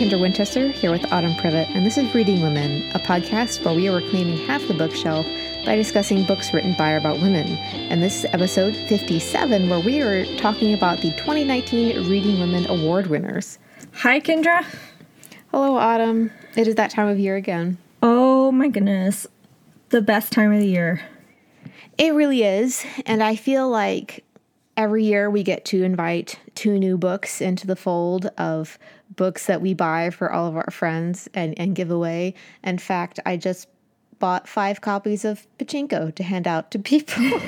Kendra Winchester here with Autumn Privett, and this is Reading Women, a podcast where we are reclaiming half the bookshelf by discussing books written by or about women. And this is episode 57, where we are talking about the 2019 Reading Women Award winners. Hi, Kendra. Hello, Autumn. It is that time of year again. Oh my goodness. The best time of the year. It really is. And I feel like every year we get to invite two new books into the fold of books that we buy for all of our friends and, and give away. In fact, I just bought five copies of Pachinko to hand out to people.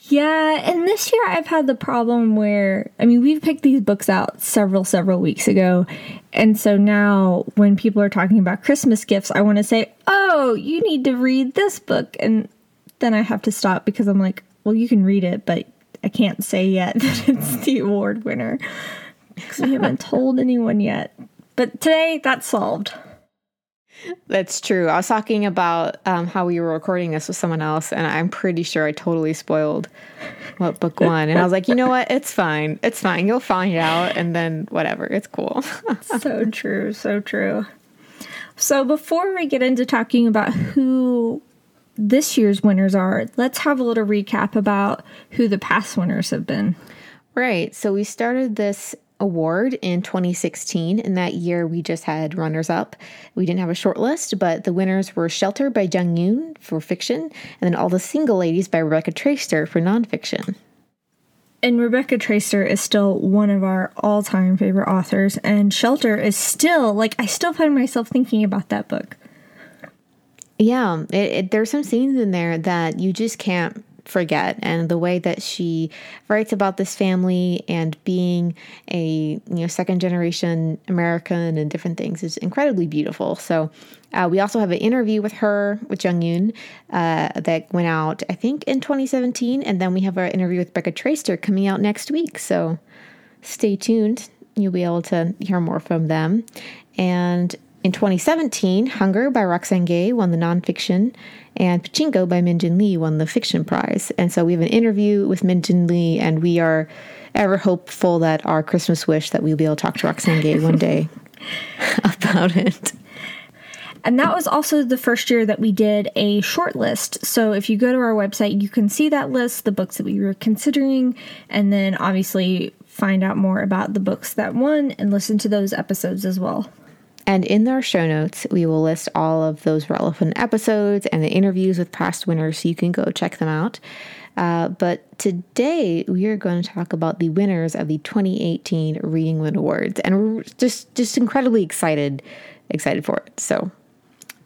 yeah, and this year I've had the problem where, I mean, we've picked these books out several, several weeks ago. And so now when people are talking about Christmas gifts, I want to say, oh, you need to read this book. And then I have to stop because I'm like, well, you can read it, but I can't say yet that it's the award winner because we haven't told anyone yet. But today, that's solved. That's true. I was talking about um, how we were recording this with someone else, and I'm pretty sure I totally spoiled what book one. And I was like, you know what? It's fine. It's fine. You'll find out, and then whatever. It's cool. so true. So true. So before we get into talking about who this year's winners are, let's have a little recap about who the past winners have been. Right. So we started this award in 2016. In that year, we just had runners up. We didn't have a short list, but the winners were Shelter by Jung Yun for fiction, and then All the Single Ladies by Rebecca Traister for nonfiction. And Rebecca Traister is still one of our all time favorite authors, and Shelter is still, like, I still find myself thinking about that book. Yeah, it, it, there's some scenes in there that you just can't forget and the way that she writes about this family and being a you know second generation American and different things is incredibly beautiful. So uh, we also have an interview with her with Jung Yun uh, that went out I think in 2017, and then we have our interview with Becca Traister coming out next week. So stay tuned. You'll be able to hear more from them. And in 2017, Hunger by Roxane Gay won the nonfiction, and Pachinko by Min Jin Lee won the fiction prize. And so we have an interview with Min Jin Lee, and we are ever hopeful that our Christmas wish that we'll be able to talk to Roxane Gay one day about it. And that was also the first year that we did a short list. So if you go to our website, you can see that list, the books that we were considering, and then obviously find out more about the books that won and listen to those episodes as well. And in our show notes, we will list all of those relevant episodes and the interviews with past winners so you can go check them out. Uh, but today we are going to talk about the winners of the 2018 Reading Women Awards, and we're just just incredibly excited excited for it. So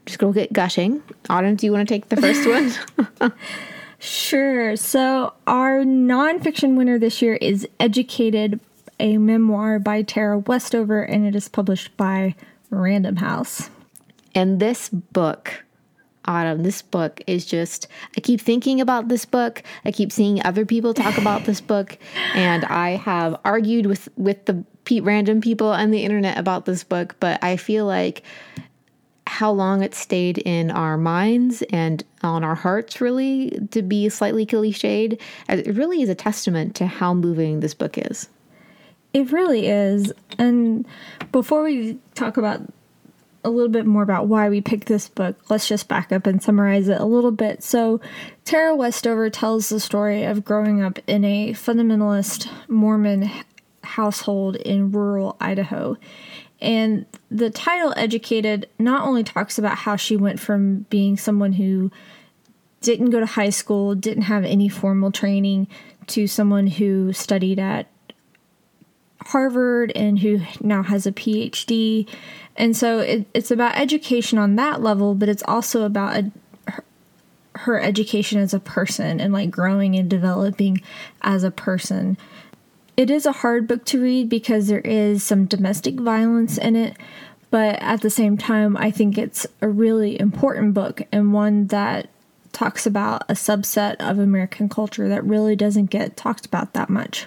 just go get gushing. Autumn, do you want to take the first one? sure. So our nonfiction winner this year is Educated, a memoir by Tara Westover, and it is published by Random House. And this book, Autumn, this book is just, I keep thinking about this book. I keep seeing other people talk about this book. And I have argued with, with the random people on the internet about this book, but I feel like how long it stayed in our minds and on our hearts, really, to be slightly cliched, it really is a testament to how moving this book is. It really is. And before we talk about a little bit more about why we picked this book, let's just back up and summarize it a little bit. So, Tara Westover tells the story of growing up in a fundamentalist Mormon household in rural Idaho. And the title Educated not only talks about how she went from being someone who didn't go to high school, didn't have any formal training, to someone who studied at Harvard and who now has a PhD. And so it, it's about education on that level, but it's also about a, her, her education as a person and like growing and developing as a person. It is a hard book to read because there is some domestic violence in it, but at the same time, I think it's a really important book and one that talks about a subset of American culture that really doesn't get talked about that much.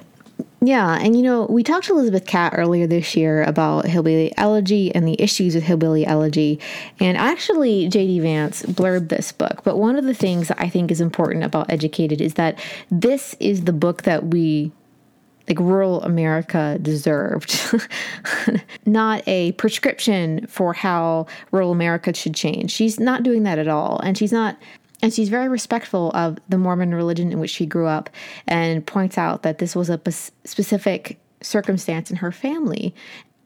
Yeah, and you know, we talked to Elizabeth Catte earlier this year about hillbilly elegy and the issues with hillbilly elegy. And actually, J.D. Vance blurbed this book. But one of the things that I think is important about Educated is that this is the book that we like rural America deserved, not a prescription for how rural America should change. She's not doing that at all. And she's not and she's very respectful of the Mormon religion in which she grew up and points out that this was a specific circumstance in her family.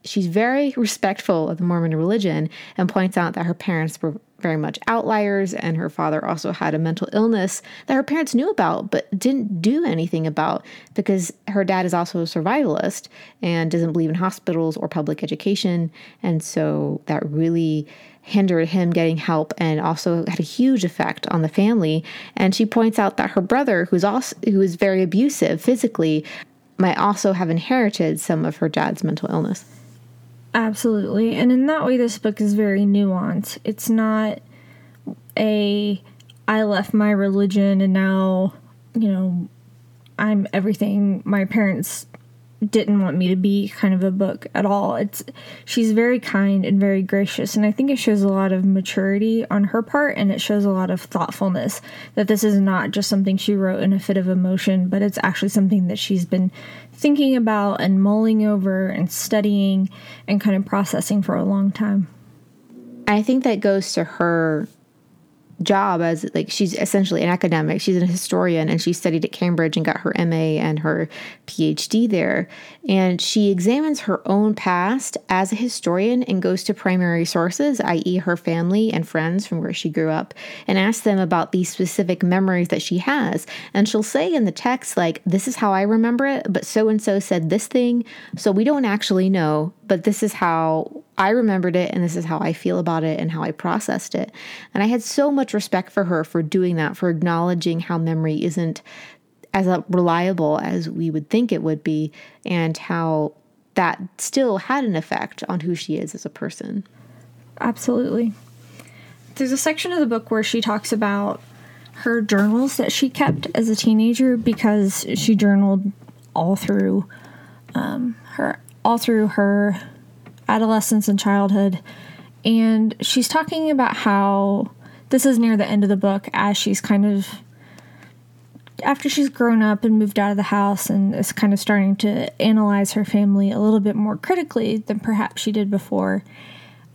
She's very respectful of the Mormon religion and points out that her parents were very much outliers, and her father also had a mental illness that her parents knew about but didn't do anything about because her dad is also a survivalist and doesn't believe in hospitals or public education. And so that really hindered him getting help and also had a huge effect on the family. And she points out that her brother, who's also who is very abusive physically, might also have inherited some of her dad's mental illness. Absolutely. And in that way, this book is very nuanced. It's not a, I left my religion and now, you know, I'm everything my parents didn't want me to be kind of a book at all. It's she's very kind and very gracious and I think it shows a lot of maturity on her part and it shows a lot of thoughtfulness that this is not just something she wrote in a fit of emotion, but it's actually something that she's been thinking about and mulling over and studying and kind of processing for a long time. I think that goes to her job as like she's essentially an academic. She's a historian and she studied at Cambridge and got her MA and her PhD there. And she examines her own past as a historian and goes to primary sources, i.e., her family and friends from where she grew up, and asks them about these specific memories that she has. And she'll say in the text, like, this is how I remember it, but so and so said this thing. So we don't actually know, but this is how I remembered it and this is how I feel about it and how I processed it. And I had so much respect for her for doing that, for acknowledging how memory isn't as reliable as we would think it would be, and how that still had an effect on who she is as a person. Absolutely. There's a section of the book where she talks about her journals that she kept as a teenager because she journaled all through um, her all through her adolescence and childhood. And she's talking about how this is near the end of the book as she's kind of after she's grown up and moved out of the house and is kind of starting to analyze her family a little bit more critically than perhaps she did before.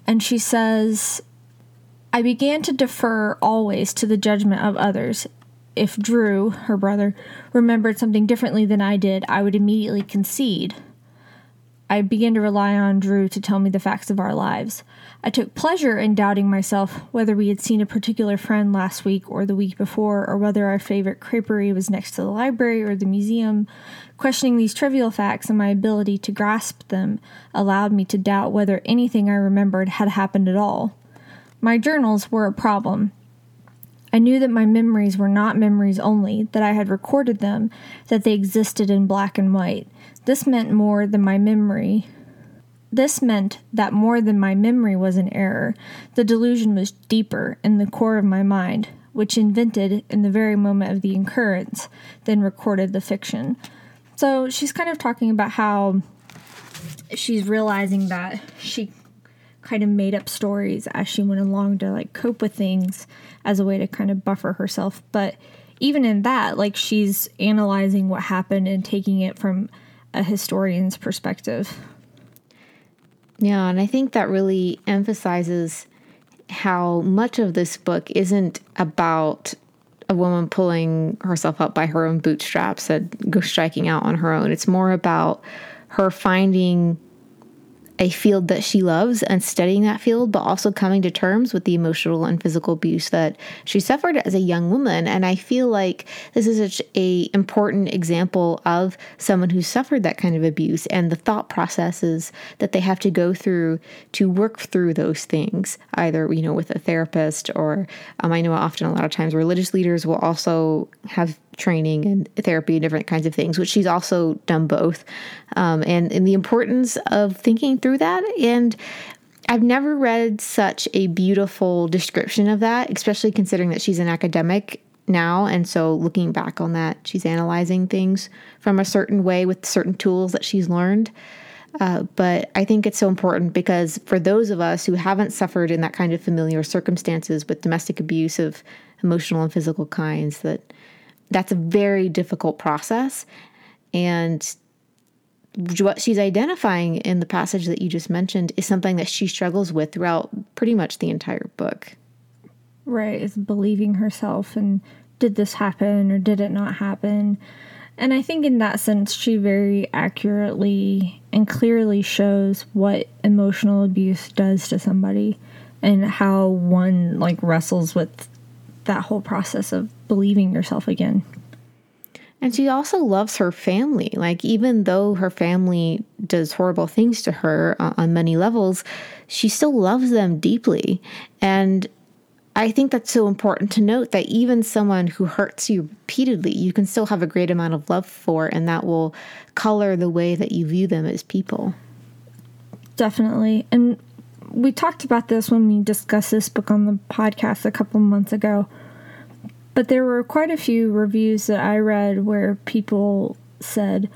And she says, I began to defer always to the judgment of others. If Drew, her brother, remembered something differently than I did, I would immediately concede. I began to rely on Drew to tell me the facts of our lives. I took pleasure in doubting myself whether we had seen a particular friend last week or the week before, or whether our favorite creperie was next to the library or the museum. Questioning these trivial facts and my ability to grasp them allowed me to doubt whether anything I remembered had happened at all. My journals were a problem. I knew that my memories were not memories only, that I had recorded them, that they existed in black and white. This meant more than my memory. This meant that more than my memory was an error, the delusion was deeper in the core of my mind, which invented in the very moment of the occurrence, then recorded the fiction. So she's kind of talking about how she's realizing that she kind of made up stories as she went along to like cope with things as a way to kind of buffer herself. But even in that, like she's analyzing what happened and taking it from a historian's perspective. Yeah, and I think that really emphasizes how much of this book isn't about a woman pulling herself up by her own bootstraps and striking out on her own. It's more about her finding a field that she loves and studying that field, but also coming to terms with the emotional and physical abuse that she suffered as a young woman. And I feel like this is such a important example of someone who suffered that kind of abuse and the thought processes that they have to go through to work through those things, either you know with a therapist or um, I know often a lot of times religious leaders will also have training and therapy and different kinds of things, which she's also done both. Um, and, and the importance of thinking through that. And I've never read such a beautiful description of that, especially considering that she's an academic now. And so looking back on that, she's analyzing things from a certain way with certain tools that she's learned. Uh, but I think it's so important because for those of us who haven't suffered in that kind of familiar circumstances with domestic abuse of emotional and physical kinds, that that's a very difficult process. And what she's identifying in the passage that you just mentioned is something that she struggles with throughout pretty much the entire book. Right, is believing herself and did this happen or did it not happen? And I think in that sense, she very accurately and clearly shows what emotional abuse does to somebody and how one like wrestles with that whole process of believing yourself again. And she also loves her family. Like, even though her family does horrible things to her uh, on many levels, she still loves them deeply. And I think that's so important to note that even someone who hurts you repeatedly, you can still have a great amount of love for, and that will color the way that you view them as people. Definitely. And we talked about this when we discussed this book on the podcast a couple months ago. But there were quite a few reviews that I read where people said,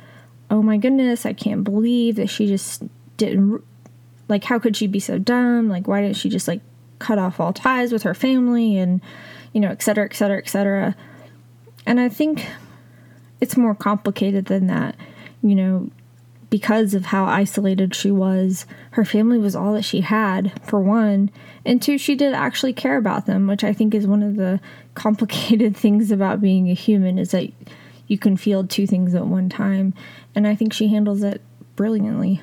Oh my goodness, I can't believe that she just didn't. Like, how could she be so dumb? Like, why didn't she just, like, cut off all ties with her family and, you know, et cetera, et cetera, et cetera. And I think it's more complicated than that. You know, because of how isolated she was, her family was all that she had, for one. And two, she did actually care about them, which I think is one of the complicated things about being a human is that you can feel two things at one time. And I think she handles it brilliantly.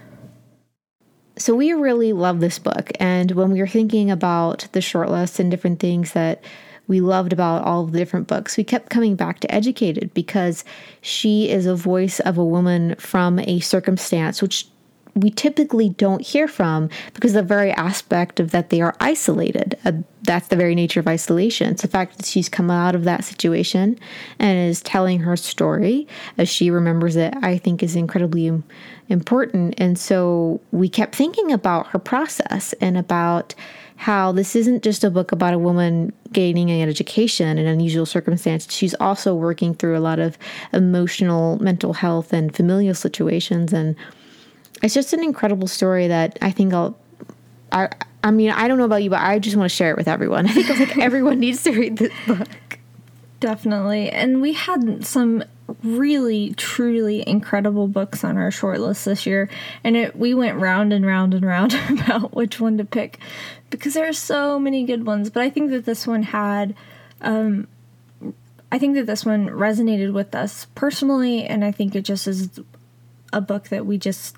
So we really love this book. And when we were thinking about the shortlist and different things that we loved about all of the different books, we kept coming back to Educated because she is a voice of a woman from a circumstance which we typically don't hear from because the very aspect of that they are isolated. Uh, that's the very nature of isolation. It's the fact that she's come out of that situation and is telling her story as she remembers it, I think is incredibly important. And so we kept thinking about her process and about how this isn't just a book about a woman gaining an education in unusual circumstances. She's also working through a lot of emotional, mental health, and familial situations. And it's just an incredible story that I think I'll. I I mean I don't know about you, but I just want to share it with everyone. I think like everyone needs to read this book. Definitely, and we had some really truly incredible books on our short list this year and it we went round and round and round about which one to pick because there are so many good ones but i think that this one had um i think that this one resonated with us personally and i think it just is a book that we just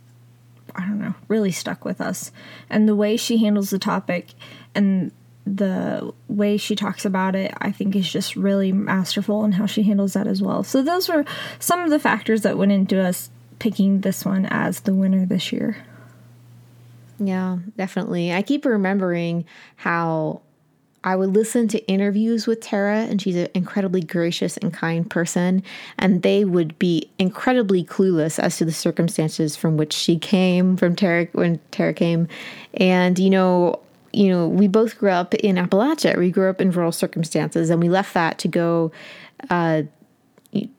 I don't know, really stuck with us. And the way she handles the topic and the way she talks about it, I think is just really masterful in how she handles that as well. So those were some of the factors that went into us picking this one as the winner this year. Yeah, definitely. I keep remembering how I would listen to interviews with Tara, and she's an incredibly gracious and kind person. And they would be incredibly clueless as to the circumstances from which she came, from Tara when Tara came. And you know, you know, we both grew up in Appalachia. We grew up in rural circumstances, and we left that to go uh,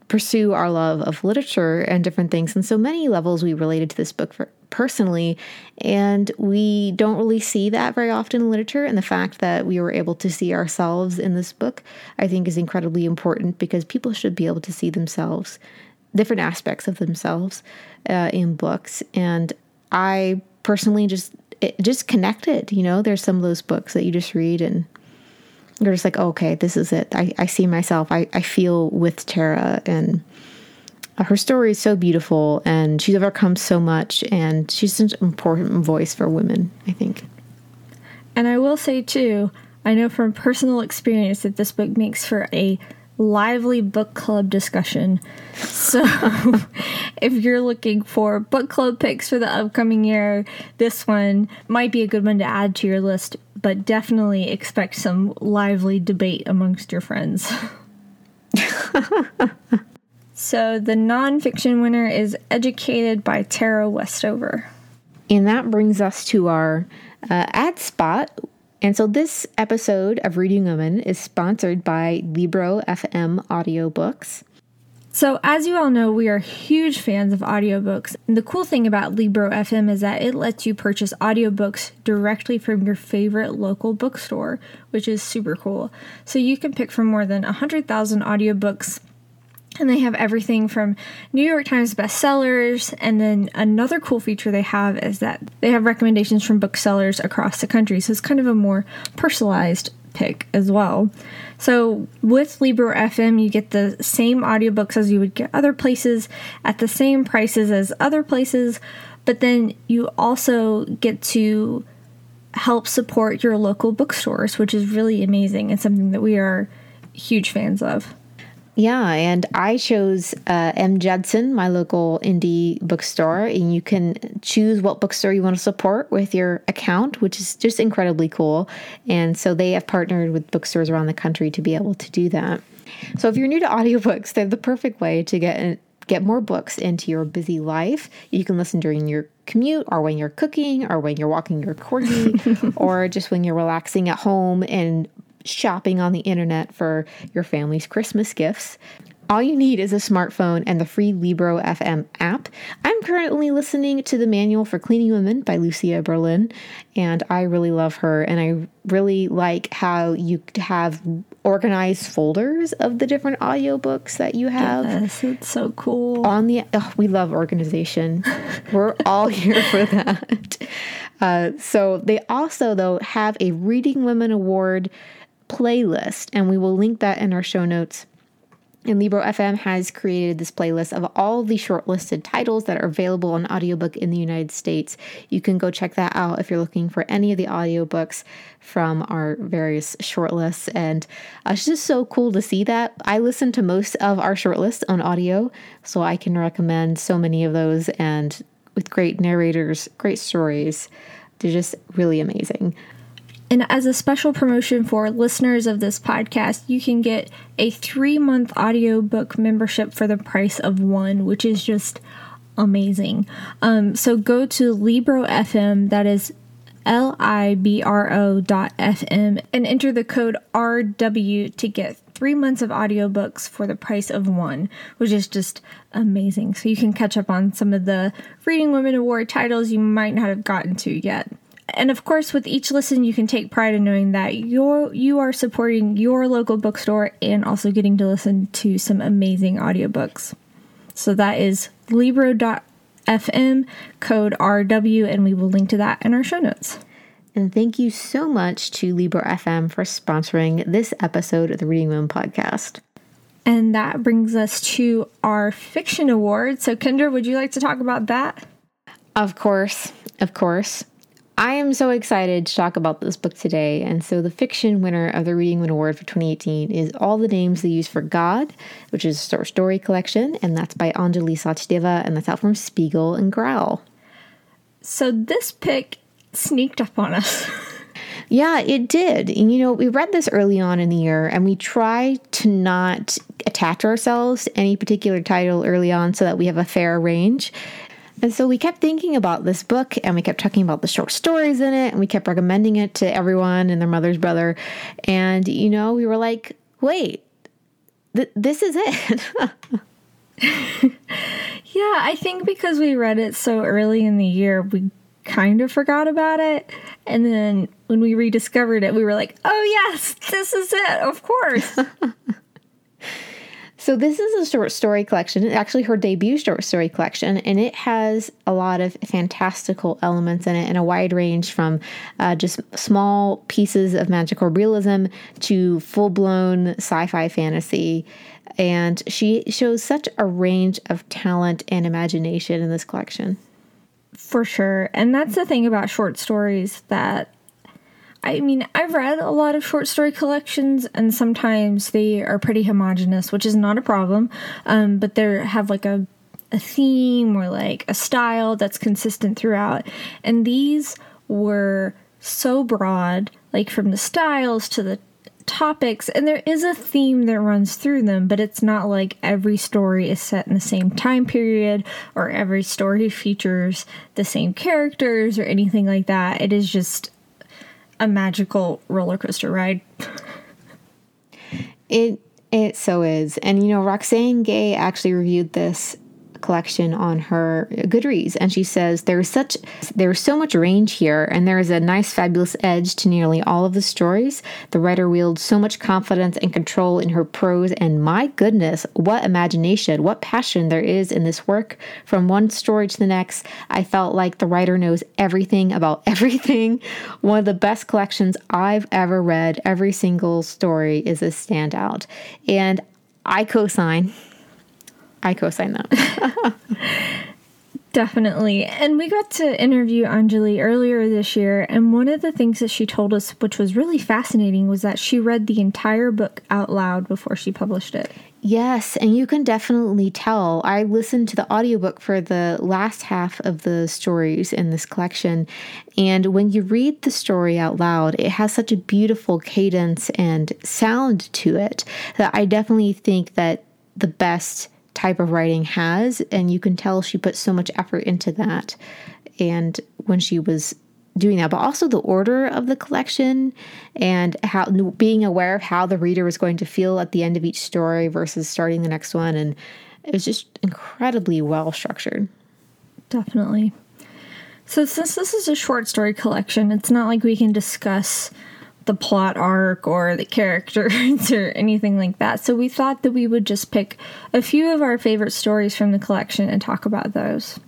pursue our love of literature and different things. And so many levels we related to this book for, personally. And we don't really see that very often in literature. And the fact that we were able to see ourselves in this book, I think, is incredibly important because people should be able to see themselves, different aspects of themselves uh, in books. And I personally just it just connected. You know, there's some of those books that you just read and you're just like, oh, okay, this is it. I, I see myself. I, I feel with Tara and her story is so beautiful and she's overcome so much and she's such an important voice for women, I think. And I will say too, I know from personal experience that this book makes for a lively book club discussion. So if you're looking for book club picks for the upcoming year, this one might be a good one to add to your list, but definitely expect some lively debate amongst your friends. So the nonfiction winner is Educated by Tara Westover. And that brings us to our uh, ad spot. And so this episode of Reading Women is sponsored by Libro FM audiobooks. So, as you all know, we are huge fans of audiobooks. And the cool thing about Libro FM is that it lets you purchase audiobooks directly from your favorite local bookstore, which is super cool. So, you can pick from more than 100,000 audiobooks And they have everything from New York Times bestsellers. And then another cool feature they have is that they have recommendations from booksellers across the country. So it's kind of a more personalized pick as well. So with Libro FM, you get the same audiobooks as you would get other places at the same prices as other places, but then you also get to help support your local bookstores, which is really amazing and something that we are huge fans of. Yeah, and I chose uh, M. Judson, my local indie bookstore, and you can choose what bookstore you want to support with your account, which is just incredibly cool. And so they have partnered with bookstores around the country to be able to do that. So if you're new to audiobooks, they're the perfect way to get get more books into your busy life. You can listen during your commute or when you're cooking or when you're walking your corgi or just when you're relaxing at home and shopping on the internet for your family's Christmas gifts. All you need is a smartphone and the free Libro FM app. I'm currently listening to The Manual for Cleaning Women by Lucia Berlin, and I really love her. And I really like how you have organized folders of the different audiobooks that you have. Yes, it's so cool. On the oh, we love organization. We're all here for that. Uh, so they also though have a Reading Women Award playlist, and we will link that in our show notes. And Libro FM has created this playlist of all the shortlisted titles that are available on audiobook in the United States. You can go check that out if you're looking for any of the audiobooks from our various shortlists. And uh, it's just so cool to see that. I listen to most of our shortlists on audio, so I can recommend so many of those and with great narrators, great stories. They're just really amazing. And as a special promotion for listeners of this podcast, you can get a three month audiobook membership for the price of one, which is just amazing. Um, so go to Libro FM, that is L I B R O dot FM, and enter the code RW to get three months of audiobooks for the price of one, which is just amazing. So you can catch up on some of the Reading Women Award titles you might not have gotten to yet and of course with each listen you can take pride in knowing that you're you are supporting your local bookstore and also getting to listen to some amazing audiobooks. So that is libro.fm code rw and we will link to that in our show notes. And thank you so much to libro fm for sponsoring this episode of the reading room podcast. And that brings us to our fiction award so kendra would you like to talk about that? Of course of course I am so excited to talk about this book today. And so, the fiction winner of the Reading Women Award for 2018 is All the Names They Use for God, which is a short story collection, and that's by Anjali Sachdeva, and that's out from Spiegel and Grau. So, this pick sneaked up on us. yeah, it did. And you know, we read this early on in the year, and we try to not attach ourselves to any particular title early on so that we have a fair range. And so we kept thinking about this book and we kept talking about the short stories in it and we kept recommending it to everyone and their mother's brother. And, you know, we were like, wait, th- this is it. yeah, I think because we read it so early in the year, we kind of forgot about it. And then when we rediscovered it, we were like, oh, yes, this is it, of course. So this is a short story collection. It's actually her debut short story collection, and it has a lot of fantastical elements in it, and a wide range from uh, just small pieces of magical realism to full blown sci fi fantasy. And she shows such a range of talent and imagination in this collection. For sure. And that's the thing about short stories that I mean, I've read a lot of short story collections, and sometimes they are pretty homogenous, which is not a problem. Um, but they have like a a theme or like a style that's consistent throughout. And these were so broad, like from the styles to the topics, and there is a theme that runs through them, but it's not like every story is set in the same time period or every story features the same characters or anything like that. It is just a magical roller coaster ride. it it so is. And you know, Roxane Gay actually reviewed this collection on her Goodreads, and she says there's such there's so much range here, and there is a nice, fabulous edge to nearly all of the stories. The writer wields so much confidence and control in her prose, and my goodness, what imagination, what passion there is in this work. From one story to the next, I felt like the writer knows everything about everything. One of the best collections I've ever read. Every single story is a standout, and I co-sign I co-sign that. Definitely. And we got to interview Anjali earlier this year, and one of the things that she told us, which was really fascinating, was that she read the entire book out loud before she published it. Yes, and you can definitely tell. I listened to the audiobook for the last half of the stories in this collection, and when you read the story out loud, it has such a beautiful cadence and sound to it that I definitely think that the best type of writing has. And you can tell she put so much effort into that. And when she was doing that, but also the order of the collection and how being aware of how the reader was going to feel at the end of each story versus starting the next one. And it was just incredibly well structured. Definitely. So, since this is a short story collection, it's not like we can discuss the plot arc or the characters or anything like that. So we thought that we would just pick a few of our favorite stories from the collection and talk about those.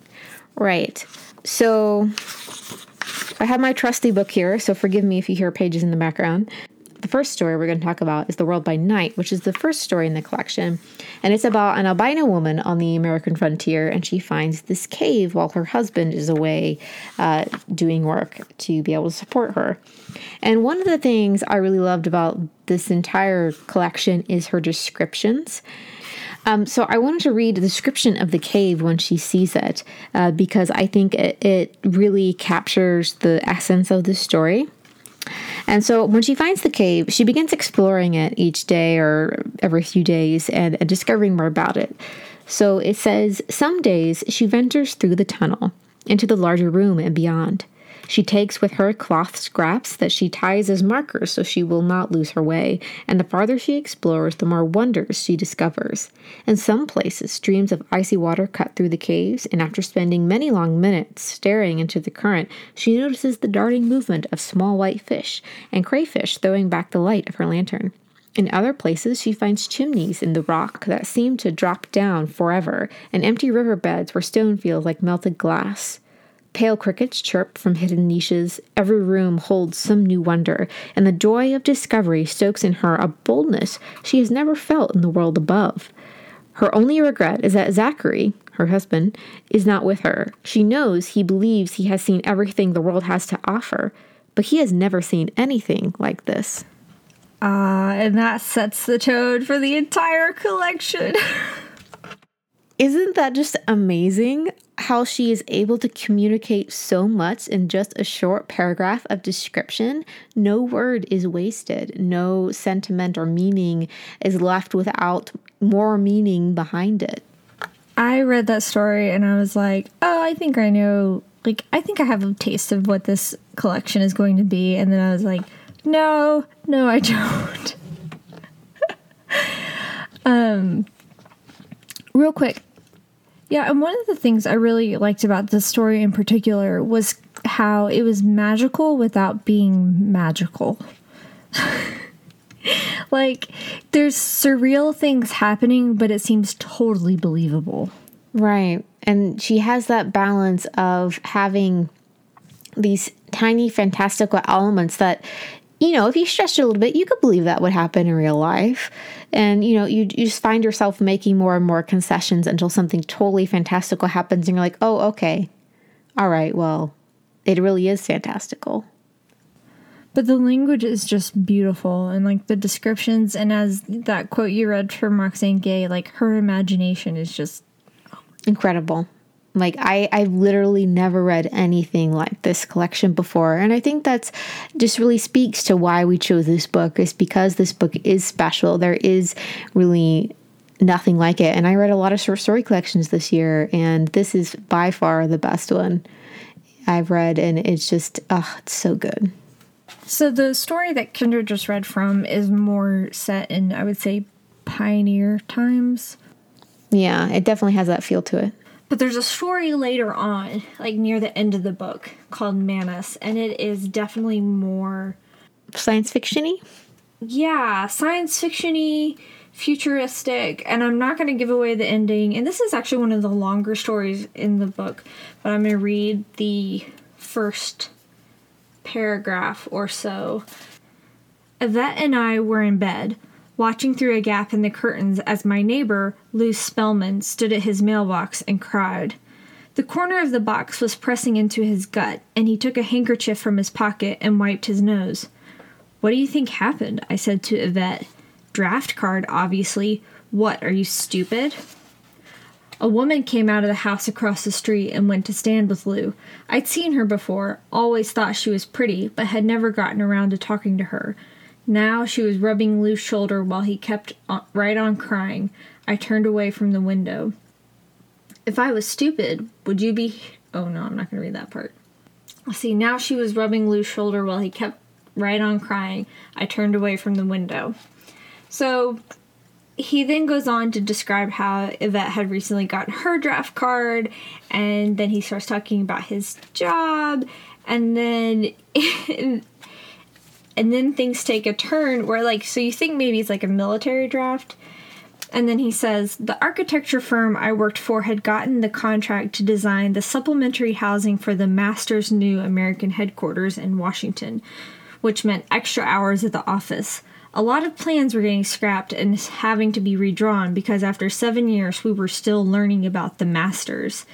Right. So I have my trusty book here, so forgive me if you hear pages in the background. The first story we're going to talk about is The World by Night, which is the first story in the collection. And it's about an albino woman on the American frontier, and she finds this cave while her husband is away uh, doing work to be able to support her. And one of the things I really loved about this entire collection is her descriptions. Um, so I wanted to read the description of the cave when she sees it uh, because I think it, it really captures the essence of the story. And so when she finds the cave, she begins exploring it each day or every few days and, and discovering more about it. So it says, Some days she ventures through the tunnel into the larger room and beyond. She takes with her cloth scraps that she ties as markers so she will not lose her way, and the farther she explores, the more wonders she discovers. In some places, streams of icy water cut through the caves, and after spending many long minutes staring into the current, she notices the darting movement of small white fish and crayfish throwing back the light of her lantern. In other places, she finds chimneys in the rock that seem to drop down forever, and empty riverbeds where stone feels like melted glass. Pale crickets chirp from hidden niches. Every room holds some new wonder, and the joy of discovery stokes in her a boldness she has never felt in the world above. Her only regret is that Zachary, her husband, is not with her. She knows he believes he has seen everything the world has to offer, but he has never seen anything like this. Ah, uh, and that sets the tone for the entire collection. Isn't that just amazing? how she is able to communicate so much in just a short paragraph of description. No word is wasted, no sentiment or meaning is left without more meaning behind it. I read that story and I was like, oh, I think I know, like, I think I have a taste of what this collection is going to be. And then I was like, no, no, I don't. um, real quick, yeah, and one of the things I really liked about this story in particular was how it was magical without being magical. like, there's surreal things happening, but it seems totally believable. Right. And she has that balance of having these tiny fantastical elements that you know, if you stretched a little bit, you could believe that would happen in real life. And, you know, you, you just find yourself making more and more concessions until something totally fantastical happens and you're like, oh, okay. All right, well, it really is fantastical. But the language is just beautiful and like the descriptions and as that quote you read from Roxane Gay, like her imagination is just incredible. Like I I've literally never read anything like this collection before and I think that's just really speaks to why we chose this book is because this book is special. There is really nothing like it and I read a lot of short story collections this year and this is by far the best one I've read and it's just oh it's so good. So the story that Kendra just read from is more set in I would say pioneer times. Yeah, it definitely has that feel to it. But there's a story later on, like near the end of the book, called Manus, and it is definitely more science fictiony. Yeah, science fictiony, futuristic, and I'm not going to give away the ending. And this is actually one of the longer stories in the book, but I'm going to read the first paragraph or so. Yvette and I were in bed, watching through a gap in the curtains as my neighbor, Lou Spellman, stood at his mailbox and cried. The corner of the box was pressing into his gut, and he took a handkerchief from his pocket and wiped his nose. What do you think happened? I said to Yvette. Draft card, obviously. What, are you stupid? A woman came out of the house across the street and went to stand with Lou. I'd seen her before, always thought she was pretty, but had never gotten around to talking to her. Now she was rubbing Lou's shoulder while he kept on, right on crying. I turned away from the window. If I was stupid, would you be. Oh no, I'm not going to read that part. See, now she was rubbing Lou's shoulder while he kept right on crying. I turned away from the window. So he then goes on to describe how Yvette had recently gotten her draft card, and then he starts talking about his job, and then. and then things take a turn where like so you think maybe it's like a military draft and then he says the architecture firm I worked for had gotten the contract to design the supplementary housing for the master's new American headquarters in Washington, which meant extra hours at the office. A lot of plans were getting scrapped and having to be redrawn because after seven years we were still learning about the masters.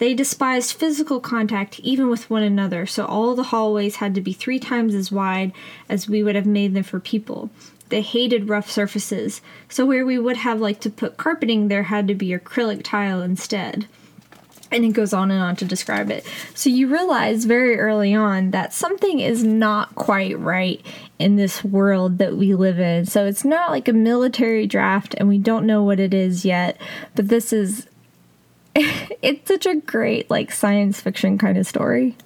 They despised physical contact even with one another, so all the hallways had to be three times as wide as we would have made them for people. They hated rough surfaces, so where we would have liked to put carpeting, there had to be acrylic tile instead and it goes on and on to describe it. So you realize very early on that something is not quite right in this world that we live in. So it's not like a military draft and we don't know what it is yet, but this is it's such a great like science fiction kind of story.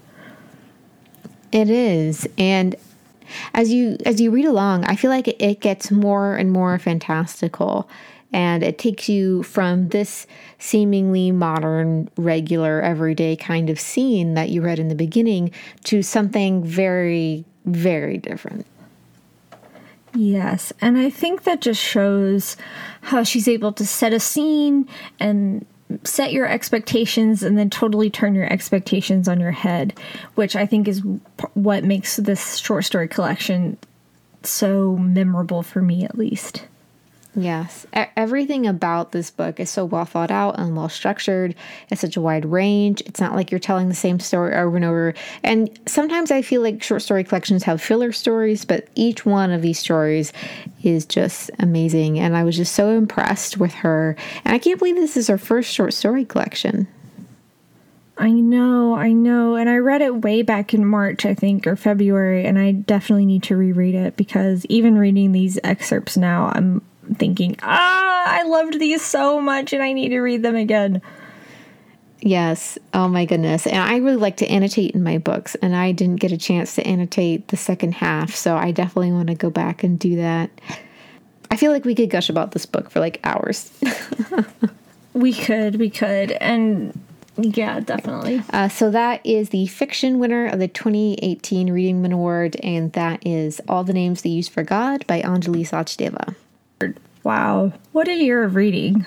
It is. And as you as you read along, I feel like it gets more and more fantastical and it takes you from this seemingly modern, regular, everyday kind of scene that you read in the beginning to something very, very different. Yes, and I think that just shows how she's able to set a scene and set your expectations and then totally turn your expectations on your head, which I think is what makes this short story collection so memorable for me, at least. Yes. Everything about this book is so well thought out and well structured. It's such a wide range. It's not like you're telling the same story over and over. And sometimes I feel like short story collections have filler stories, but each one of these stories is just amazing. And I was just so impressed with her. And I can't believe this is her first short story collection. I know, I know. And I read it way back in March, I think, or February, and I definitely need to reread it because even reading these excerpts now, I'm thinking, ah, I loved these so much and I need to read them again. Yes. Oh my goodness. And I really like to annotate in my books, and I didn't get a chance to annotate the second half. So I definitely want to go back and do that. I feel like we could gush about this book for like hours. we could, we could. And yeah, definitely. Uh, so that is the fiction winner of the 2018 Reading Man Award, and that is All the Names They Use for God by Anjali Sachdeva. Wow. What a year of reading.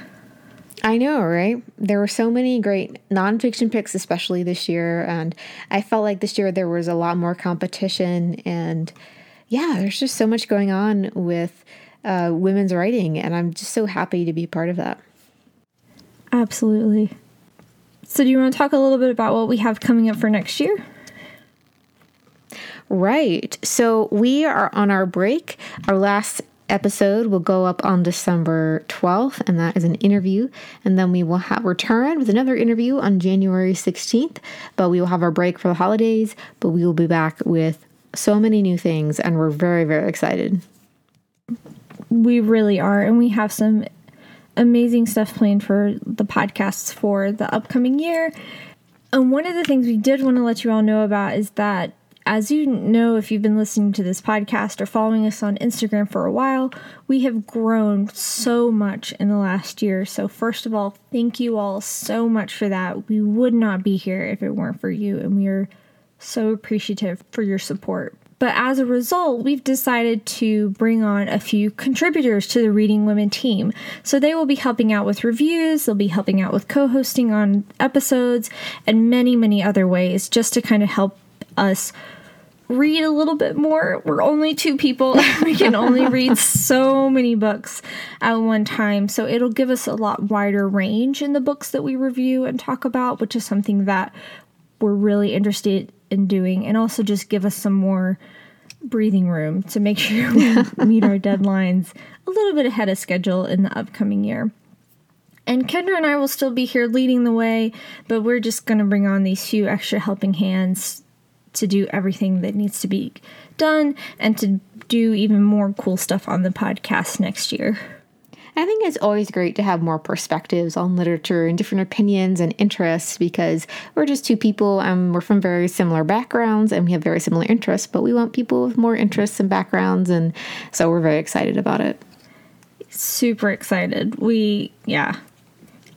I know, right? There were so many great nonfiction picks, especially this year. And I felt like this year there was a lot more competition. And yeah, there's just so much going on with uh, women's writing. And I'm just so happy to be part of that. Absolutely. So, do you want to talk a little bit about what we have coming up for next year? Right. So, we are on our break. Our last episode will go up on December 12th, and that is an interview. And then we will have return with another interview on January 16th. But we will have our break for the holidays, but we will be back with so many new things, and we're very, very excited. We really are, and we have some amazing stuff planned for the podcasts for the upcoming year. And one of the things we did want to let you all know about is that as you know, if you've been listening to this podcast or following us on Instagram for a while, we have grown so much in the last year. So, first of all, thank you all so much for that. We would not be here if it weren't for you, and we are so appreciative for your support. But as a result, we've decided to bring on a few contributors to the Reading Women team. So they will be helping out with reviews, they'll be helping out with co hosting on episodes, and many, many other ways just to kind of help us read a little bit more. We're only two people. we can only read so many books at one time. So it'll give us a lot wider range in the books that we review and talk about, which is something that we're really interested in doing and also just give us some more breathing room to make sure we meet our deadlines a little bit ahead of schedule in the upcoming year. And Kendra and I will still be here leading the way, but we're just going to bring on these few extra helping hands to do everything that needs to be done and to do even more cool stuff on the podcast next year. I think it's always great to have more perspectives on literature and different opinions and interests because we're just two people and we're from very similar backgrounds and we have very similar interests, but we want people with more interests and backgrounds. And so we're very excited about it. Super excited. We, yeah,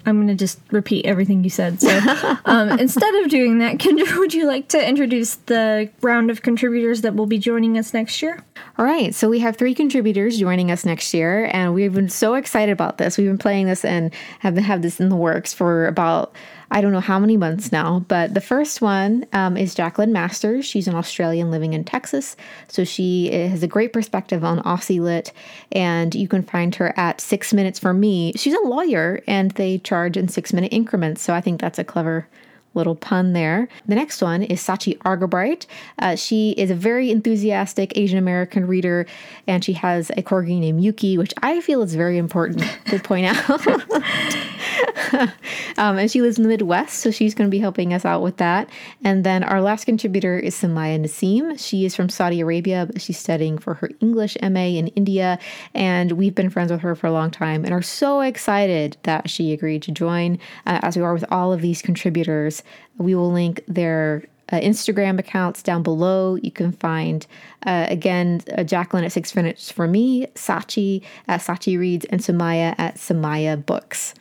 I'm going to just repeat everything you said. So um, instead of doing that, Kendra, would you like to introduce the round of contributors that will be joining us next year? All right. So we have three contributors joining us next year, and we've been so excited about this. We've been playing this and have have this in the works for about I don't know how many months now, but the first one um, is Jaclyn Masters. She's an Australian living in Texas. So she has a great perspective on Aussie Lit, and you can find her at Six Minutes for Me. She's a lawyer, and they charge in six minute increments. So I think that's a clever little pun there. The next one is Sachi Argabright. Uh, she is a very enthusiastic Asian American reader, and she has a corgi named Yuki, which I feel is very important to point out. um, and she lives in the Midwest, so she's going to be helping us out with that. And then our last contributor is Sumaiyya Naseem. She is from Saudi Arabia, but she's studying for her English MA in India. And we've been friends with her for a long time and are so excited that she agreed to join, uh, as we are with all of these contributors. We will link their uh, Instagram accounts down below. You can find, uh, again, uh, Jaclyn at Six Minutes for Me, Sachi at Sachi Reads, and Sumaiyya at Sumaiyya Books.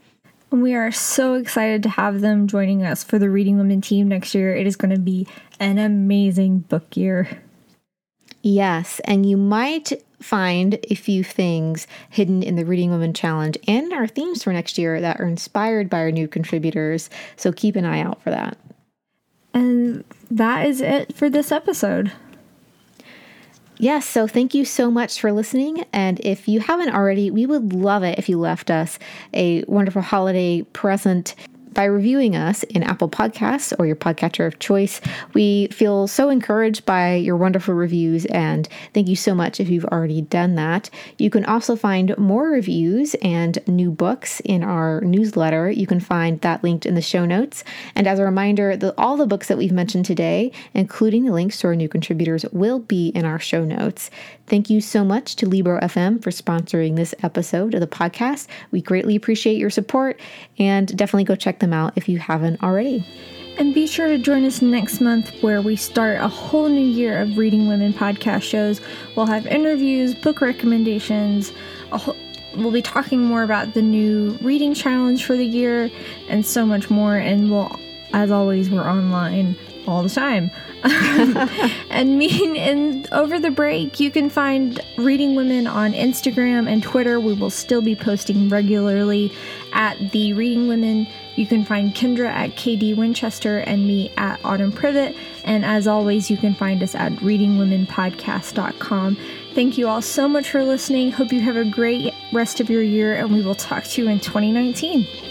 We are so excited to have them joining us for the Reading Women team next year. It is going to be an amazing book year. Yes, and you might find a few things hidden in the Reading Women Challenge and our themes for next year that are inspired by our new contributors. So keep an eye out for that. And that is it for this episode. Yes, so thank you so much for listening. And if you haven't already, we would love it if you left us a wonderful holiday present by reviewing us in Apple Podcasts or your podcatcher of choice. We feel so encouraged by your wonderful reviews, and thank you so much if you've already done that. You can also find more reviews and new books in our newsletter. You can find that linked in the show notes. And as a reminder, the, all the books that we've mentioned today, including the links to our new contributors, will be in our show notes. Thank you so much to Libro FM for sponsoring this episode of the podcast. We greatly appreciate your support and definitely go check them out if you haven't already. And be sure to join us next month where we start a whole new year of Reading Women podcast shows. We'll have interviews, book recommendations, whole, we'll be talking more about the new reading challenge for the year, and so much more. And we'll, as always, we're online all the time. and mean and over the break you can find reading women on instagram and twitter we will still be posting regularly at the reading women you can find kendra at kd winchester and me at autumn Privett. And as always you can find us at readingwomenpodcast.com thank you all so much for listening. Hope you have a great rest of your year and we will talk to you in 2019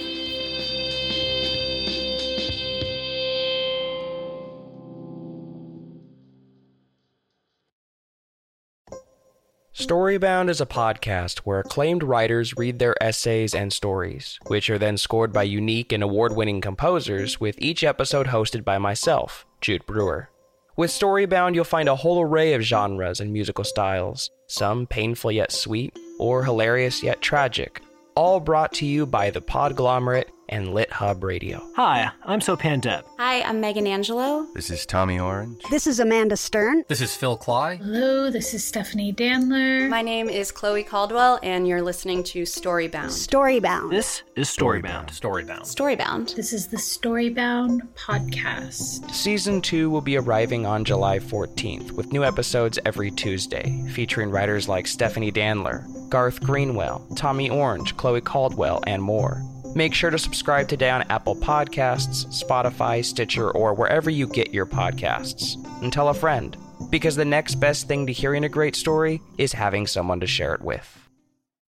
Storybound is a podcast where acclaimed writers read their essays and stories, which are then scored by unique and award winning composers, with each episode hosted by myself, Jude Brewer. With Storybound, you'll find a whole array of genres and musical styles, some painful yet sweet, or hilarious yet tragic, all brought to you by the podglomerate and Lit Hub Radio. Hi, I'm Sopan Deb. Hi, I'm Megan Angelo. This is Tommy Orange. This is Amanda Stern. This is Phil Klay. Hello, this is Stephanie Danler. My name is Chloe Caldwell, and you're listening to Storybound. Storybound. This is Storybound. Storybound. Storybound. This is the Storybound podcast. Season 2 will be arriving on July 14th with new episodes every Tuesday, featuring writers like Stephanie Danler, Garth Greenwell, Tommy Orange, Chloe Caldwell, and more. Make sure to subscribe today on Apple Podcasts, Spotify, Stitcher, or wherever you get your podcasts. And tell a friend, because the next best thing to hearing a great story is having someone to share it with.